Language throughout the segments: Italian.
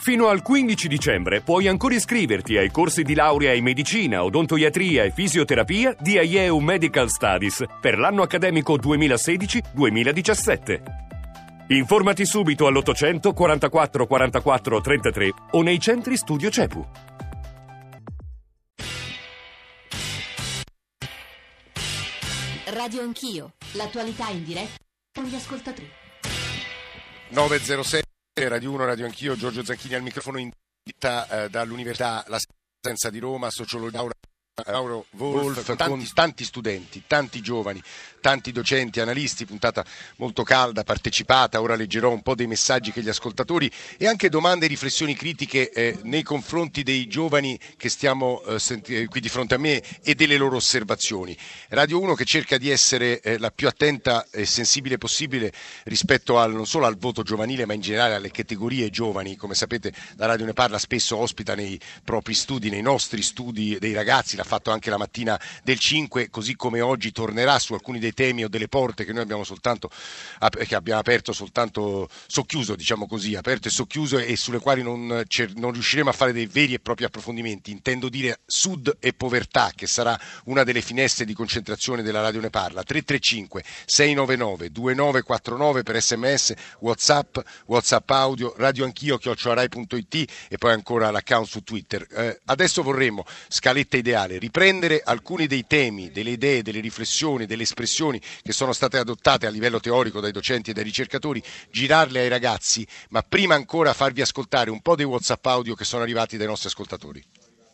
Fino al 15 dicembre puoi ancora iscriverti ai corsi di laurea in medicina, odontoiatria e fisioterapia di IEU Medical Studies per l'anno accademico 2016-2017. Informati subito all'800 44 44 33 o nei centri studio CEPU. Radio Anch'io, l'attualità in diretta con gli ascoltatori. 906 Radio 1, Radio Anch'io, Giorgio Zanchini al microfono in diretta eh, dall'Università La Sapienza di Roma, sociologia Mauro Wolf, tanti, tanti, studenti, tanti giovani, tanti docenti, analisti, puntata molto calda, partecipata, ora leggerò un po' dei messaggi che gli ascoltatori e anche domande e riflessioni critiche eh, nei confronti dei giovani che stiamo eh, senti- eh, qui di fronte a me e delle loro osservazioni. Radio 1 che cerca di essere eh, la più attenta e sensibile possibile rispetto al, non solo al voto giovanile ma in generale alle categorie giovani, come sapete la radio ne parla spesso, ospita nei propri studi, nei nostri studi dei ragazzi, l'ha fatto anche la mattina del 5, così come oggi tornerà su alcuni dei temi o delle porte che noi abbiamo soltanto che abbiamo aperto soltanto socchiuso, diciamo così, aperto e socchiuso e sulle quali non, non riusciremo a fare dei veri e propri approfondimenti. Intendo dire sud e povertà, che sarà una delle finestre di concentrazione della Radio Ne Parla. 335 699 2949 per sms, whatsapp, whatsapp audio, radio anch'io, chioccioarai.it e poi ancora l'account su Twitter. Eh, adesso vorremmo, scaletta ideale, riprendere alcuni dei temi, delle idee, delle riflessioni, delle espressioni che sono state adottate a livello teorico dai docenti e dai ricercatori, girarle ai ragazzi, ma prima ancora farvi ascoltare un po' dei WhatsApp audio che sono arrivati dai nostri ascoltatori.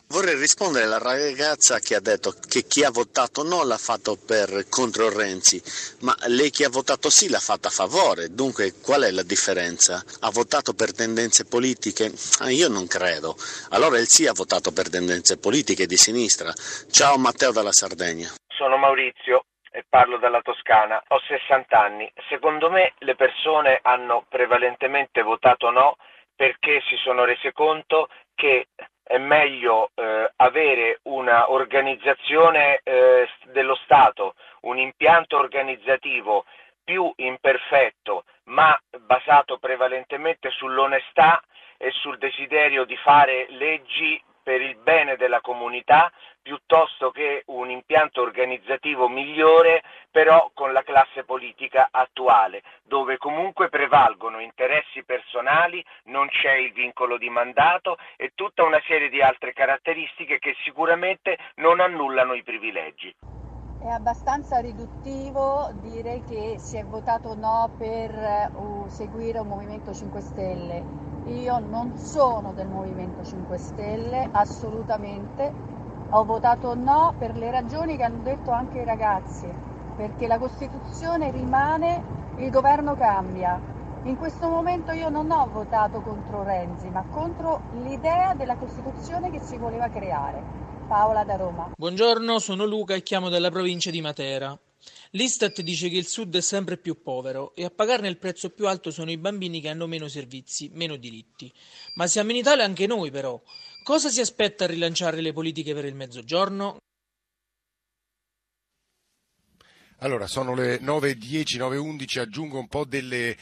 Vorrei rispondere alla ragazza che ha detto che chi ha votato no l'ha fatto per contro Renzi, ma lei che ha votato sì l'ha fatta a favore, dunque qual è la differenza? Ha votato per tendenze politiche? Ah, io non credo. Allora il sì ha votato per tendenze politiche di sinistra. Ciao Matteo dalla Sardegna. Sono Maurizio e parlo dalla Toscana. Ho 60 anni. Secondo me le persone hanno prevalentemente votato no perché si sono rese conto che è meglio eh, avere una organizzazione eh, dello Stato, un impianto organizzativo più imperfetto, ma basato prevalentemente sull'onestà e sul desiderio di fare leggi per il bene della comunità piuttosto che un impianto organizzativo migliore però con la classe politica attuale, dove comunque prevalgono interessi personali, non c'è il vincolo di mandato e tutta una serie di altre caratteristiche che sicuramente non annullano i privilegi. È abbastanza riduttivo dire che si è votato no per uh, seguire un Movimento 5 Stelle. Io non sono del Movimento 5 Stelle, assolutamente. Ho votato no per le ragioni che hanno detto anche i ragazzi, perché la Costituzione rimane, il governo cambia. In questo momento io non ho votato contro Renzi, ma contro l'idea della Costituzione che si voleva creare. Paola da Roma. Buongiorno, sono Luca e chiamo dalla provincia di Matera. L'Istat dice che il Sud è sempre più povero e a pagarne il prezzo più alto sono i bambini che hanno meno servizi, meno diritti. Ma siamo in Italia anche noi però. Cosa si aspetta a rilanciare le politiche per il Mezzogiorno? Allora, sono le 9.10, 9.11, aggiungo un po' delle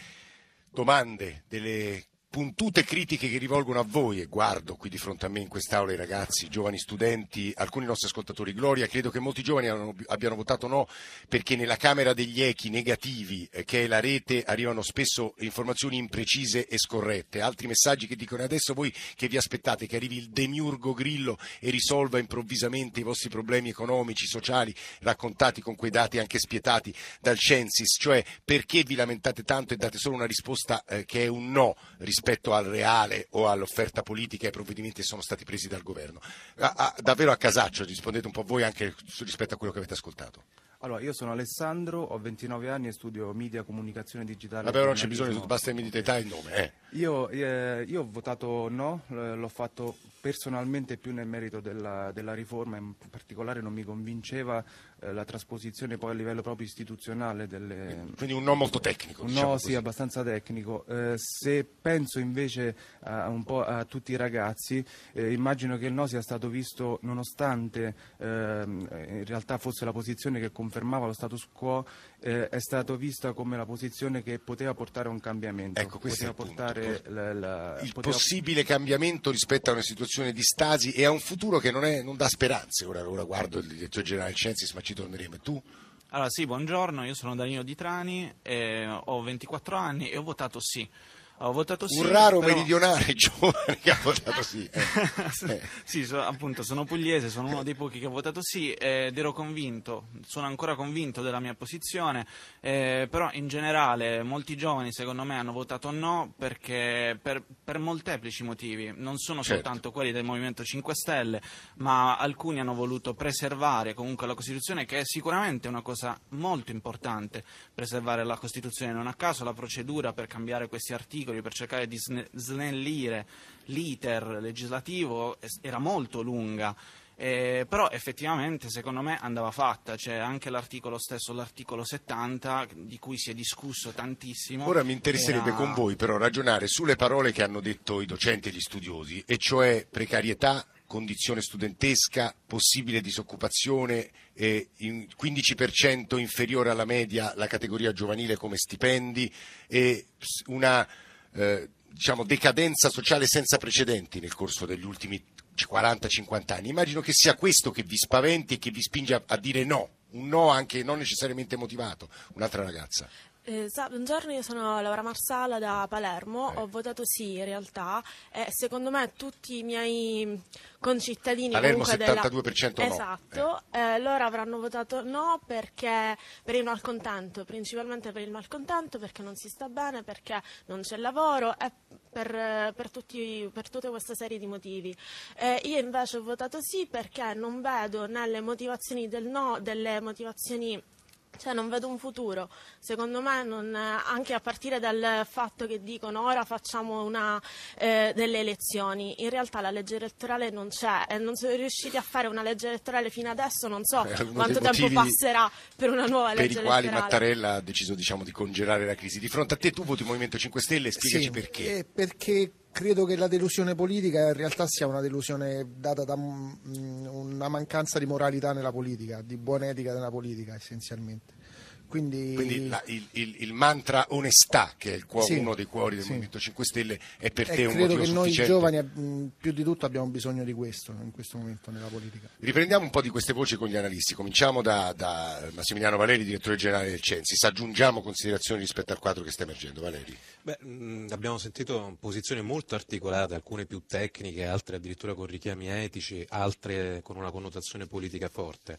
domande, delle puntute critiche che rivolgono a voi, e guardo qui di fronte a me in quest'aula i ragazzi, i giovani studenti, alcuni nostri ascoltatori, Gloria, credo che molti giovani abbiano votato no perché nella Camera degli echi negativi, eh, che è la rete, arrivano spesso informazioni imprecise e scorrette, altri messaggi che dicono adesso voi che vi aspettate che arrivi il demiurgo Grillo e risolva improvvisamente i vostri problemi economici, sociali, raccontati con quei dati anche spietati dal Censis, cioè perché vi lamentate tanto e date solo una risposta eh, che è un no rispetto rispetto al reale o all'offerta politica e ai provvedimenti che sono stati presi dal governo. A, a, davvero a casaccio rispondete un po' voi anche rispetto a quello che avete ascoltato. Allora, io sono Alessandro, ho 29 anni e studio media, comunicazione digitale. Vabbè, non c'è bisogno, basta il età e il nome. Eh. Io, eh, io, ho votato no, l'ho fatto personalmente più nel merito della, della riforma, in particolare non mi convinceva eh, la trasposizione poi a livello proprio istituzionale delle... Quindi un no molto tecnico. Un diciamo no, sì, abbastanza tecnico. Eh, se penso invece a, un po' a tutti i ragazzi, eh, immagino che il no sia stato visto nonostante ehm, in realtà fosse la posizione che conferma confermava lo status quo, eh, è stato vista come la posizione che poteva portare a un cambiamento. Ecco, questo poteva il portare la- la- il poteva- possibile cambiamento rispetto a una situazione di stasi e a un futuro che non, è- non dà speranze. Ora, ora guardo il direttore generale Censis, ma ci torneremo. E tu? Allora sì, buongiorno, io sono Danilo Di Trani, eh, ho 24 anni e ho votato sì. Ho votato sì. un raro però- meridionale giovane che ha votato sì. eh. Eh. sì, so- appunto, sono pugliese, sono uno dei pochi che ha votato sì ed ero convinto, sono ancora convinto della mia posizione, eh, però in generale molti giovani secondo me hanno votato no perché per, per molteplici motivi, non sono Certo. soltanto quelli del Movimento 5 Stelle, ma alcuni hanno voluto preservare comunque la Costituzione che è sicuramente una cosa molto importante, preservare la Costituzione, non a caso la procedura per cambiare questi articoli, per cercare di sne- snellire l'iter legislativo era molto lunga. Eh, però effettivamente secondo me andava fatta, c'è anche l'articolo stesso, l'articolo 70, di cui si è discusso tantissimo. Ora mi interesserebbe Era- con voi però ragionare sulle parole che hanno detto i docenti e gli studiosi, e cioè precarietà, condizione studentesca, possibile disoccupazione, eh, in 15% inferiore alla media la categoria giovanile come stipendi e ps- una eh, diciamo, decadenza sociale senza precedenti nel corso degli ultimi 40-50 anni. Immagino che sia questo che vi spaventi e che vi spinge a, a dire no, un no anche non necessariamente motivato. Un'altra ragazza. Eh, sa- buongiorno, io sono Laura Marsala da Palermo, Eh. ho votato sì in realtà e secondo me tutti i miei concittadini Palermo comunque della... 72% no. Esatto, eh, loro avranno votato no perché per il malcontento, principalmente per il malcontento perché non si sta bene, perché non c'è lavoro e per, eh, per tutti- per tutta questa serie di motivi. Eh, io invece ho votato sì perché non vedo nelle motivazioni del no delle motivazioni cioè non vedo un futuro, secondo me non- anche a partire dal fatto che dicono ora facciamo una, eh, delle elezioni, in realtà la legge elettorale non c'è e non sono riusciti a fare una legge elettorale fino adesso, non so uno quanto tempo passerà per una nuova Per legge i quali elettorale. Mattarella ha deciso diciamo, di congelare la crisi. Di fronte a te tu voti il Movimento 5 Stelle, spiegaci Sì, perché. eh, perché credo che la delusione politica in realtà sia una delusione data da mm, una mancanza di moralità nella politica, di buona etica nella politica essenzialmente. Quindi, Quindi la- il, il- il mantra onestà, che è il cuo- Sì, uno dei cuori del sì. Movimento 5 Stelle, è per eh, te un credo motivo che noi giovani mm, più di tutto abbiamo bisogno di questo in questo momento nella politica. Riprendiamo un po' di queste voci con gli analisti. Cominciamo da, da Massimiliano Valeri, direttore generale del Censis. Aggiungiamo considerazioni rispetto al quadro che sta emergendo. Valeri. Beh, mh, abbiamo sentito posizioni molto articolate, alcune più tecniche, altre addirittura con richiami etici, altre con una connotazione politica forte.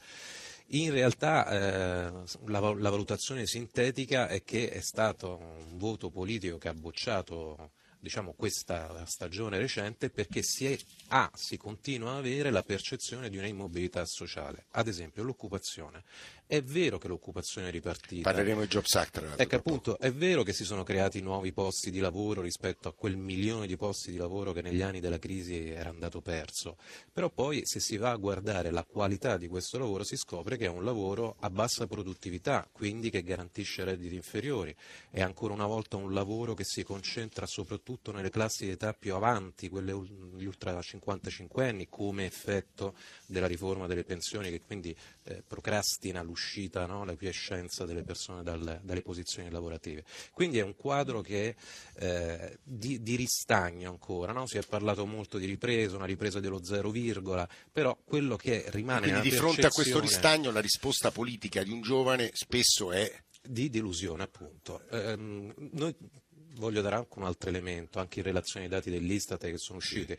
In realtà eh, la, la valutazione sintetica è che è stato un voto politico che ha bocciato diciamo, questa stagione recente perché si, è- ha, si continua a avere la percezione di una immobilità sociale. Ad esempio l'occupazione. È vero che l'occupazione è ripartita. Parleremo di Jobs Act. tra Ecco appunto, è vero che si sono creati nuovi posti di lavoro rispetto a quel milione di posti di lavoro che negli anni della crisi era andato perso, però poi se si va a guardare la qualità di questo lavoro si scopre che è un lavoro a bassa produttività, quindi che garantisce redditi inferiori, è ancora una volta un lavoro che si concentra soprattutto nelle classi di età più avanti, quelle gli ultra 55 anni, come effetto della riforma delle pensioni che quindi eh, procrastina l'uscita, no, la quiescenza delle persone dal- dalle posizioni lavorative. Quindi è un quadro che eh, di, di ristagno ancora, no? si è parlato molto di ripresa, una ripresa dello zero virgola, però quello che rimane Quindi di nella fronte a questo percezione- ristagno la risposta politica di un giovane spesso è di delusione, appunto. Ehm, noi voglio dare anche un altro elemento, anche in relazione ai dati dell'Istat che sono usciti,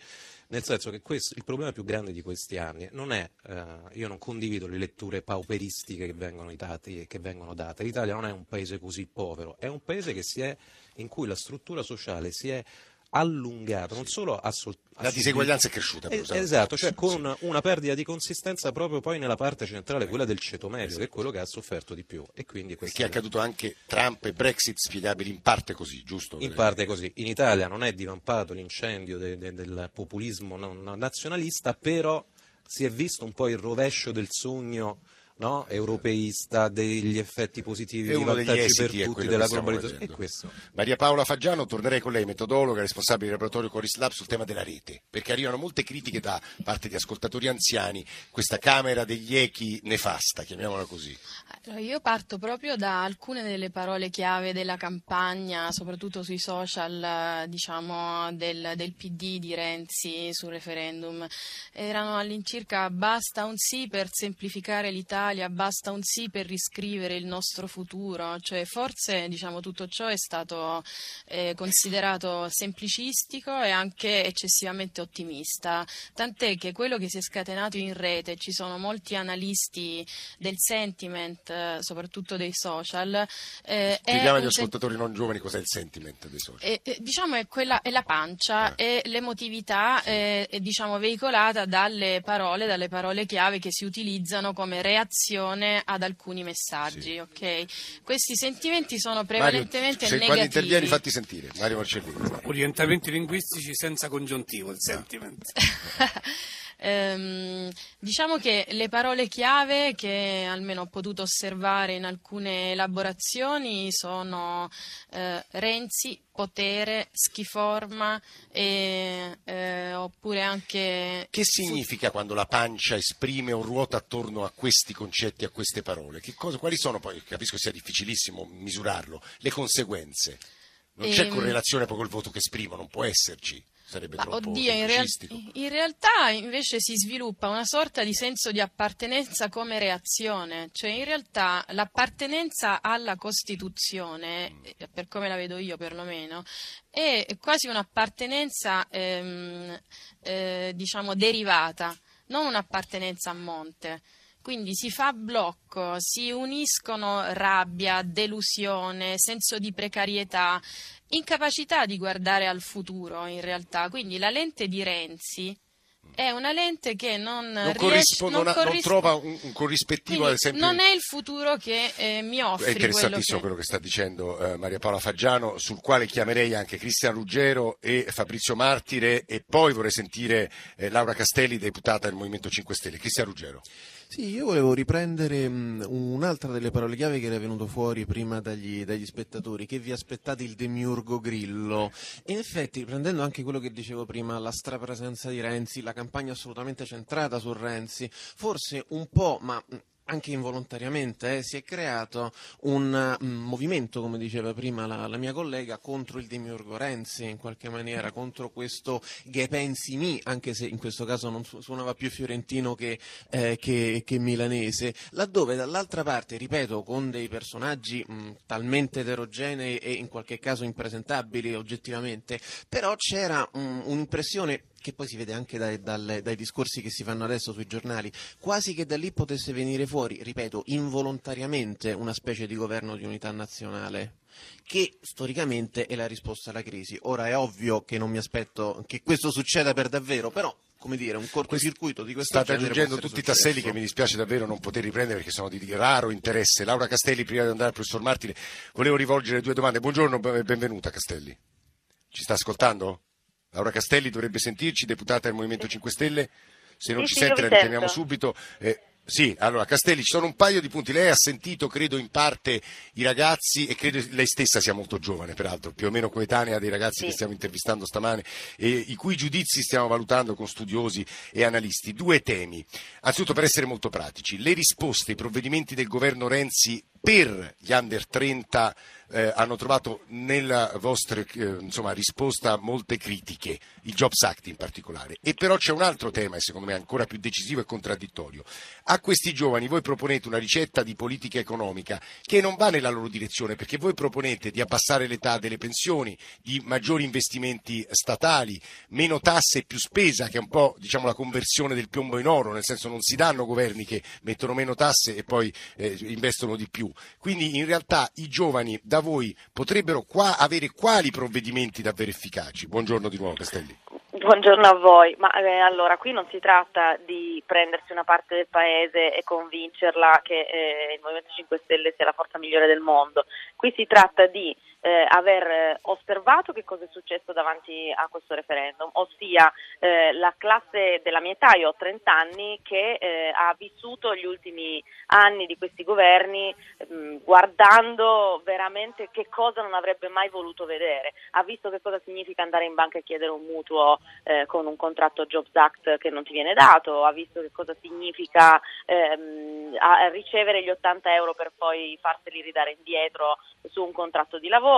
nel senso che questo- il problema più grande di questi anni non è, eh, io non condivido le letture pauperistiche che vengono, dati, che vengono date, l'Italia non è un paese così povero, è un paese è, in cui la struttura sociale si è allungata, non solo ha sol- la diseguaglianza è cresciuta. eh, un Esatto, cioè con una, perdita di consistenza proprio poi nella parte centrale, quella del ceto medio, che è quello che ha sofferto di più. E quindi questa che è accaduto anche Trump e Brexit spiegabili in parte così, giusto? in parte così. In Italia non è divampato l'incendio de- de- del populismo non- nazionalista, però si è visto un po' il rovescio del sogno no? europeista degli effetti positivi, E di uno degli vantaggi esiti per è tutti quello della globalizzazione. E. Maria Paola Faggiano, tornerei con lei, metodologa, responsabile del laboratorio Coris Lab sul tema della rete, perché arrivano molte critiche da parte di ascoltatori anziani, questa camera degli echi nefasta, chiamiamola così. Allora, io parto proprio da alcune delle parole chiave della campagna, soprattutto sui social, diciamo, del, del PD di Renzi sul referendum. Erano all'incirca basta un sì per semplificare l'Italia, basta un sì per riscrivere il nostro futuro. Cioè, forse diciamo, tutto ciò è stato eh, considerato semplicistico e anche eccessivamente ottimista. Tant'è che quello che si è scatenato in rete, ci sono molti analisti del sentiment, soprattutto dei social. eh, è Spieghiamo agli sen- ascoltatori non giovani cos'è il sentiment dei social. eh, eh, diciamo è, quella, è la pancia Eh. e l'emotività eh, è diciamo, veicolata dalle parole, dalle parole chiave che si utilizzano come reazione ad alcuni messaggi. ok? Questi sentimenti sono prevalentemente Mario, se, quando intervieni negativi. fatti sentire. Mario Marcellini. Orientamenti linguistici senza congiuntivo, il sentiment. Ehm, diciamo che le parole chiave che almeno ho potuto osservare in alcune elaborazioni sono eh, Renzi, potere, schiforma e, eh, oppure anche Che significa quando la pancia esprime o ruota attorno a questi concetti, a queste parole? Che cosa- quali sono poi, capisco sia difficilissimo misurarlo, le conseguenze? Non c'è Ehm, correlazione poi col voto che esprimo, non può esserci, sarebbe Ma troppo oddio, in, real- in realtà invece si sviluppa una sorta di senso di appartenenza come reazione, cioè in realtà l'appartenenza alla Costituzione, eh, per come la vedo io perlomeno, è quasi un'appartenenza ehm, eh, diciamo derivata, non un'appartenenza a monte. Quindi si fa blocco, si uniscono rabbia, delusione, senso di precarietà, incapacità di guardare al futuro in realtà. Quindi la lente di Renzi è una lente che non, Non, riesce, non non corris- trova un, un corrispettivo, ad esempio. non è il futuro che eh, mi È offri quello interessantissimo che... quello che sta dicendo eh, Maria Paola Faggiano, sul quale chiamerei anche Cristian Ruggero e Fabrizio Martire e poi vorrei sentire eh, Laura Castelli, deputata del Movimento 5 Stelle. Cristian Ruggero. Sì, io volevo riprendere un'altra delle parole chiave che era venuto fuori prima dagli, dagli spettatori, che vi aspettate il demiurgo Grillo. E in effetti, riprendendo anche quello che dicevo prima, la strapresenza di Renzi, la campagna assolutamente centrata su Renzi, forse un po', ma anche involontariamente, eh, si è creato un mm, movimento, come diceva prima la, la mia collega, contro il demiurgo Renzi, in qualche maniera, contro questo che pensi mi, anche se in questo caso non su- suonava più fiorentino che, eh, che- che milanese, laddove dall'altra parte, ripeto, con dei personaggi mm, talmente eterogenei e in qualche caso impresentabili oggettivamente, però c'era mm, un'impressione che poi si vede anche dai, dalle- dai discorsi che si fanno adesso sui giornali, quasi che da lì potesse venire fuori, ripeto, involontariamente una specie di governo di unità nazionale che storicamente è la risposta alla crisi. Ora è ovvio che non mi aspetto che questo succeda per davvero, però come dire, un cortocircuito di questo State aggiungendo tutti i essere tasselli successo. che mi dispiace davvero non poter riprendere perché sono di raro interesse. Laura Castelli, prima di andare al professor Martire, volevo rivolgere due domande. Buongiorno e benvenuta Castelli. Ci sta ascoltando? Laura Castelli dovrebbe sentirci, deputata del Movimento 5 Stelle. Se non Sì, ci sente la richiamiamo sento. subito. Eh, sì, allora Castelli, ci sono un paio di punti. Lei ha sentito, credo, in parte i ragazzi e credo lei stessa sia molto giovane, peraltro, più o meno coetanea dei ragazzi Sì. che stiamo intervistando stamane e i cui giudizi stiamo valutando con studiosi e analisti. Due temi. Anzitutto per essere molto pratici, le risposte, i provvedimenti del governo Renzi per gli under 30 eh, hanno trovato nella vostra eh, insomma, risposta molte critiche, il Jobs Act in particolare. E però c'è un altro tema, secondo me ancora più decisivo e contraddittorio. A questi giovani voi proponete una ricetta di politica economica che non va nella loro direzione, perché voi proponete di abbassare l'età delle pensioni, di maggiori investimenti statali, meno tasse e più spesa, che è un po' diciamo, la conversione del piombo in oro, nel senso non si danno governi che mettono meno tasse e poi eh, investono di più. Quindi in realtà i giovani da voi potrebbero qua avere quali provvedimenti davvero efficaci? Buongiorno di nuovo Castelli. Buongiorno a voi, ma eh, allora qui non si tratta di prendersi una parte del paese e convincerla che eh, il Movimento 5 Stelle sia la forza migliore del mondo, Qui si tratta di eh, aver osservato che cosa è successo davanti a questo referendum, ossia eh, la classe della mia età, io ho 30 anni, che eh, ha vissuto gli ultimi anni di questi governi mh, guardando veramente che cosa non avrebbe mai voluto vedere, ha visto che cosa significa andare in banca e chiedere un mutuo eh, con un contratto Jobs Act che non ti viene dato, ha visto che cosa significa ehm, ricevere gli 80 euro per poi farseli ridare indietro su un contratto di lavoro,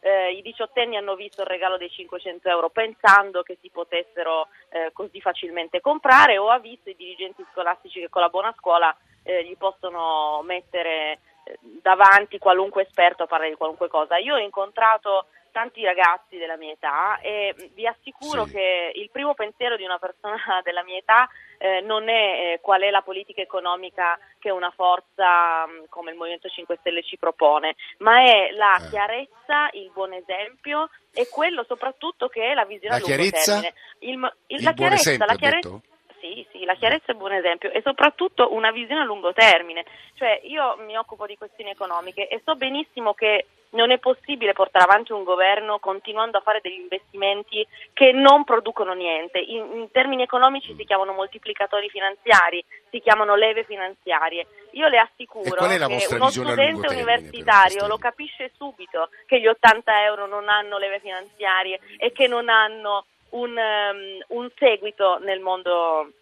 eh, i diciottenni hanno visto il regalo dei 500 euro pensando che si potessero eh, così facilmente comprare o ha visto i dirigenti scolastici che con la buona scuola eh, gli possono mettere eh, davanti qualunque esperto a parlare di qualunque cosa. Io ho incontrato tanti ragazzi della mia età e vi assicuro sì. che il primo pensiero di una persona della mia età eh, non è eh, qual è la politica economica che una forza mh, come il Movimento 5 Stelle ci propone, ma è la eh. chiarezza, il buon esempio e quello soprattutto che è la visione la a lungo chiarezza? termine. Il, il, Il la buon chiarezza, esempio, la chiarezza? Sì, sì, la chiarezza è un buon esempio e soprattutto una visione a lungo termine. Cioè io mi occupo di questioni economiche e so benissimo che non è possibile portare avanti un governo continuando a fare degli investimenti che non producono niente. In, in termini economici si chiamano moltiplicatori finanziari, si chiamano leve finanziarie. Io le assicuro che uno studente universitario lo capisce subito che gli 80 euro non hanno leve finanziarie e che non hanno un, um, un seguito nel mondo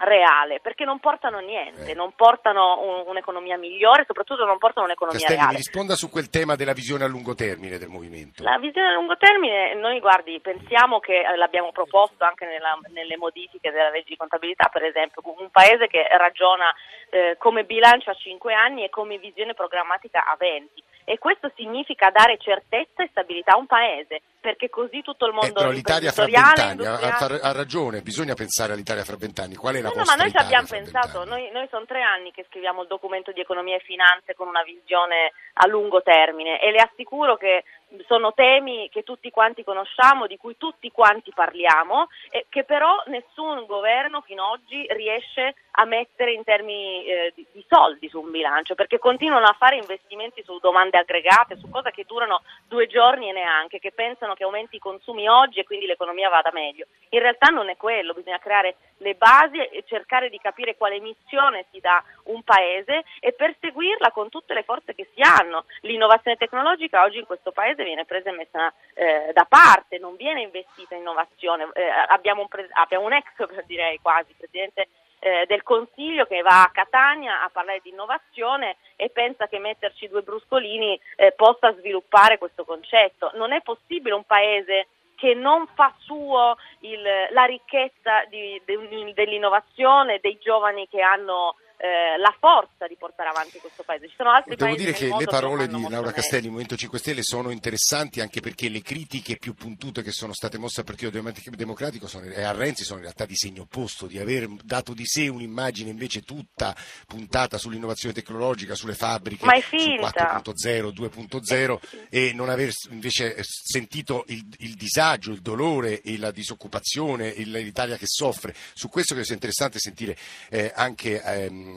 reale, perché non portano niente, Eh. non portano un- un'economia migliore, soprattutto non portano un'economia Castelli, mi reale. risponda su quel tema della visione a lungo termine del movimento. La visione a lungo termine, noi guardi, pensiamo che eh, l'abbiamo proposto anche nella- nelle modifiche della legge di contabilità, per esempio, un paese che ragiona eh, come bilancio a 5 anni e come visione programmatica a 20. E questo significa dare certezza e stabilità a un paese, perché così tutto il Eh, mondo però l'Italia fra vent'anni ha, ragione, bisogna pensare all'Italia fra vent'anni. Qual è la No, no, ma noi ci abbiamo pensato, noi, noi sono tre anni che scriviamo il documento di economia e finanze con una visione a lungo termine e le assicuro che sono temi che tutti quanti conosciamo, di cui tutti quanti parliamo, e che però nessun governo fino ad oggi riesce a mettere in termini eh, di, di soldi su un bilancio, perché continuano a fare investimenti su domande aggregate, su cose che durano due giorni e neanche, che pensano che aumenti i consumi oggi e quindi l'economia vada meglio. In realtà non è quello, bisogna creare le basi e cercare di capire quale missione si dà un paese e perseguirla con tutte le forze che si hanno. L'innovazione tecnologica oggi in questo paese viene presa e messa eh, da parte, non viene investita in innovazione. Eh, abbiamo, un pre- abbiamo un ex, direi quasi, presidente eh, del Consiglio che va a Catania a parlare di innovazione e pensa che metterci due bruscolini eh, possa sviluppare questo concetto. Non è possibile un paese che non fa suo il- la ricchezza di- de- dell'innovazione, dei giovani che hanno eh, la forza di portare avanti questo paese. Ci sono altri Devo dire che le parole fanno di Laura meglio. Castelli, Movimento 5 Stelle, sono interessanti anche perché le critiche più puntute che sono state mosse al Partito Dem- Democratico sono- e a Renzi sono in realtà di segno opposto, di aver dato di sé un'immagine invece tutta puntata sull'innovazione tecnologica, sulle fabbriche, su finta. 4.0, 2.0 e non aver invece sentito il, il disagio, il dolore e la disoccupazione, il- l'Italia che soffre. Su questo credo sia interessante sentire eh, anche, ehm, eh, eh,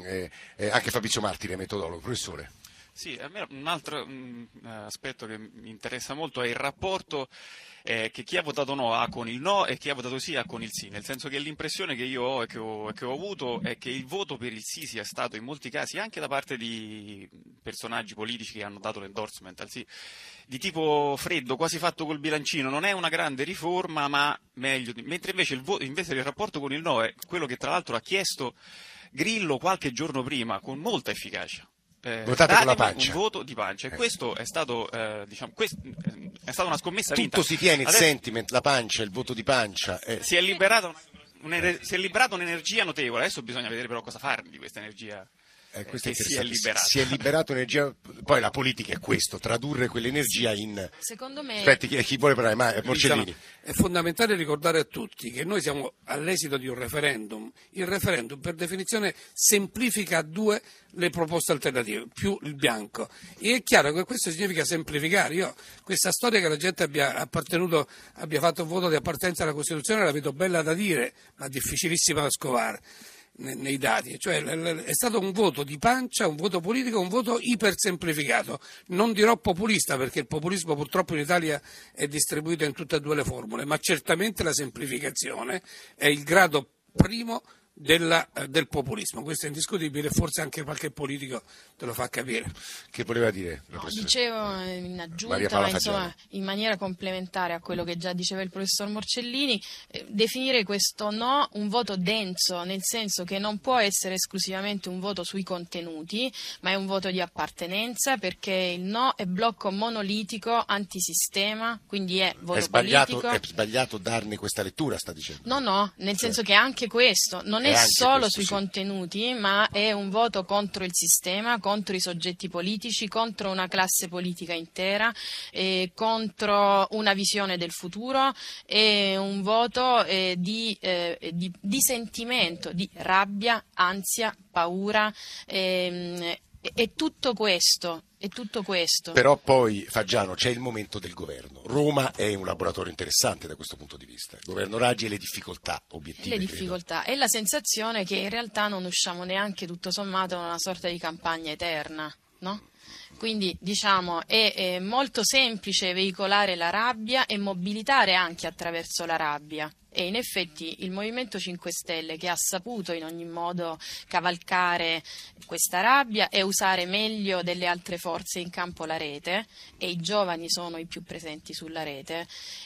anche Fabrizio Martire, metodologo. Professore. Sì, a me un altro mm, eh, aspetto che mi interessa molto è il rapporto eh, che chi ha votato no ha con il no e chi ha votato sì ha con il sì, nel senso che l'impressione che io ho e che ho, che ho avuto è che il voto per il sì sia stato in molti casi anche da parte di personaggi politici che hanno dato l'endorsement al sì, di tipo freddo, quasi fatto col bilancino, non è una grande riforma ma meglio, mentre invece il, vo- invece il rapporto con il no è quello che tra l'altro ha chiesto Grillo qualche giorno prima con molta efficacia. Eh, Votate con la pancia. Un voto di pancia. E Eh. questo è stato, eh, diciamo, quest- eh, è stata una scommessa vinta. Tutto si tiene, il Adesso sentiment, la pancia, il voto di pancia. eh. si è liberata una- si è liberata un'energia notevole. Adesso bisogna vedere però cosa fare di questa energia. Eh, è che si è liberata. Si è liberato energia, poi la politica è questo, tradurre quell'energia in... Secondo me Aspetti, chi, chi vuole parlare? Ma, eh, Morcellini. Diciamo, è fondamentale ricordare a tutti che noi siamo all'esito di un referendum. Il referendum per definizione semplifica a due le proposte alternative, più il bianco. E è chiaro che questo significa semplificare. Io questa storia che la gente abbia appartenuto, abbia fatto un voto di appartenenza alla Costituzione la vedo bella da dire, ma difficilissima da scovare. Ne- nei dati, cioè è stato un voto di pancia, un voto politico, un voto ipersemplificato. Non dirò populista perché il populismo purtroppo in Italia è distribuito in tutte e due le formule, ma certamente la semplificazione è il grado primo della- eh, del populismo. Questo è indiscutibile, forse anche qualche politico te lo fa capire. Che voleva dire? No, dicevo eh, in aggiunta, ma insomma in maniera complementare a quello che già diceva il professor Morcellini, eh, definire questo no un voto denso, nel senso che non può essere esclusivamente un voto sui contenuti, ma è un voto di appartenenza perché il no è blocco monolitico antisistema, quindi è voto È sbagliato, politico. è sbagliato darne questa lettura, sta dicendo. No, no, nel senso che anche questo non È è solo questo, sui sì. contenuti, ma è un voto contro il sistema, contro i soggetti politici, contro una classe politica intera, eh, contro una visione del futuro, è un voto eh, di, eh, di- di sentimento, di rabbia, ansia, paura. ehm, e- e tutto questo, è tutto questo. Però poi, Faggiano, c'è il momento del governo. Roma è un laboratorio interessante da questo punto di vista. Il governo Raggi e le difficoltà obiettive. le credo. difficoltà e la sensazione che in realtà non usciamo neanche tutto sommato da una sorta di campagna eterna, no? Quindi diciamo è, è molto semplice veicolare la rabbia e mobilitare anche attraverso la rabbia. E in effetti il Movimento 5 Stelle che ha saputo in ogni modo cavalcare questa rabbia e usare meglio delle altre forze in campo la rete, e i giovani sono i più presenti sulla rete,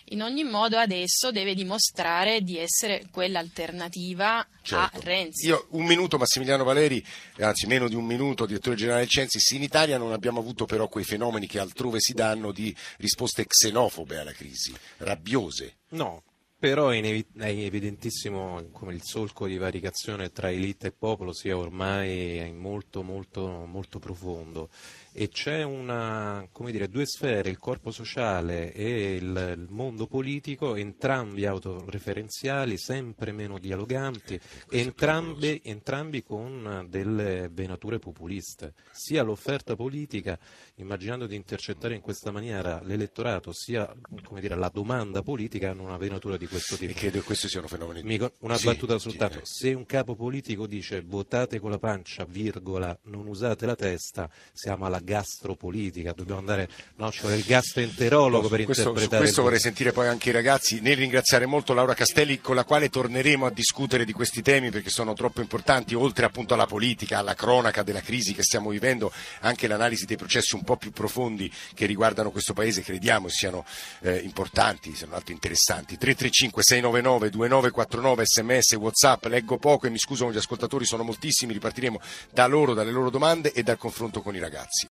in ogni modo adesso deve dimostrare di essere quell'alternativa a Certo. Renzi. Io un minuto, Massimiliano Valeri, anzi meno di un minuto, direttore generale del Censis. In Italia non abbiamo avuto però quei fenomeni che altrove si danno di risposte xenofobe alla crisi, rabbiose. No, però è, inevi- è evidentissimo come il solco di varicazione tra elite e popolo sia ormai molto, molto, molto profondo e c'è una, come dire, due sfere, il corpo sociale e il, il mondo politico, entrambi autoreferenziali, sempre meno dialoganti, entrambi, entrambi con delle venature populiste. Sia l'offerta politica, immaginando di intercettare in questa maniera l'elettorato, sia come dire, la domanda politica hanno una venatura di questo tipo. E credo che questi siano fenomeni. Mi Una Sì, battuta soltanto, eh. se un capo politico dice votate con la pancia, virgola, non usate la testa, siamo alla gastropolitica, dobbiamo andare, no, vuole il gastroenterologo per questo, su interpretare. questo vorrei sentire poi anche i ragazzi, nel ringraziare molto Laura Castelli con la quale torneremo a discutere di questi temi perché sono troppo importanti, oltre appunto alla politica, alla cronaca della crisi che stiamo vivendo, anche l'analisi dei processi un po' più profondi che riguardano questo paese, crediamo siano eh, importanti, siano altri interessanti. 335 699 2949 sms, whatsapp, leggo poco e mi scuso con gli ascoltatori, sono moltissimi, ripartiremo da loro, dalle loro domande e dal confronto con i ragazzi.